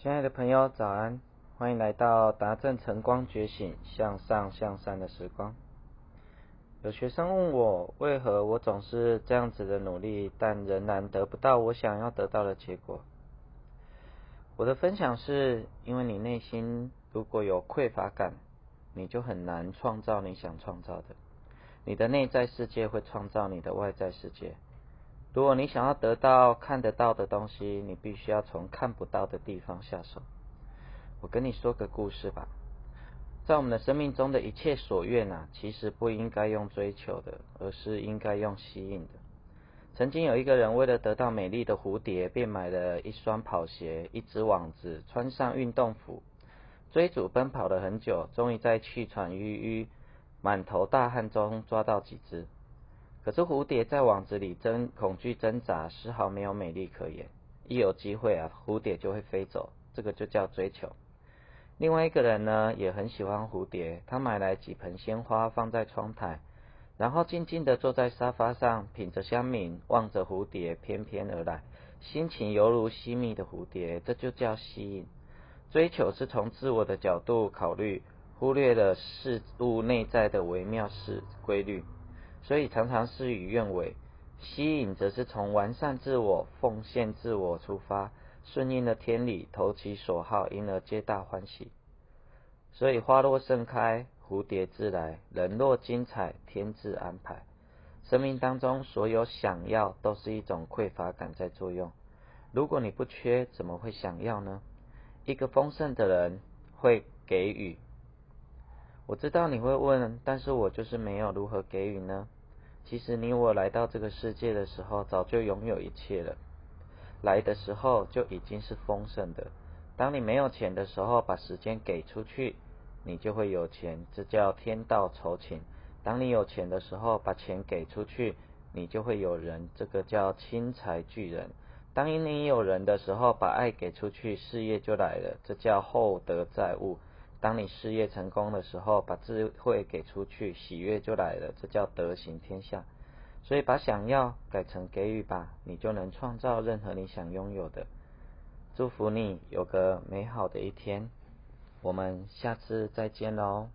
亲爱的朋友，早安！欢迎来到达正晨光觉醒向上向善的时光。有学生问我，为何我总是这样子的努力，但仍然得不到我想要得到的结果？我的分享是，因为你内心如果有匮乏感，你就很难创造你想创造的。你的内在世界会创造你的外在世界。如果你想要得到看得到的东西，你必须要从看不到的地方下手。我跟你说个故事吧，在我们的生命中的一切所愿啊，其实不应该用追求的，而是应该用吸引的。曾经有一个人为了得到美丽的蝴蝶，便买了一双跑鞋、一只网子，穿上运动服，追逐奔跑了很久，终于在气喘吁吁、满头大汗中抓到几只。可是蝴蝶在网子里挣恐惧挣扎，丝毫没有美丽可言。一有机会啊，蝴蝶就会飞走，这个就叫追求。另外一个人呢，也很喜欢蝴蝶，他买来几盆鲜花放在窗台，然后静静地坐在沙发上，品着香茗，望着蝴蝶翩翩而来，心情犹如吸蜜的蝴蝶，这就叫吸引。追求是从自我的角度考虑，忽略了事物内在的微妙事规律。所以常常事与愿违，吸引则是从完善自我、奉献自我出发，顺应了天理，投其所好，因而皆大欢喜。所以花落盛开，蝴蝶自来；人若精彩，天自安排。生命当中所有想要，都是一种匮乏感在作用。如果你不缺，怎么会想要呢？一个丰盛的人会给予。我知道你会问，但是我就是没有如何给予呢？其实你我来到这个世界的时候，早就拥有一切了。来的时候就已经是丰盛的。当你没有钱的时候，把时间给出去，你就会有钱，这叫天道酬勤。当你有钱的时候，把钱给出去，你就会有人，这个叫亲财聚人。当你有人的时候，把爱给出去，事业就来了，这叫厚德载物。当你事业成功的时候，把智慧给出去，喜悦就来了，这叫德行天下。所以把想要改成给予吧，你就能创造任何你想拥有的。祝福你有个美好的一天，我们下次再见喽。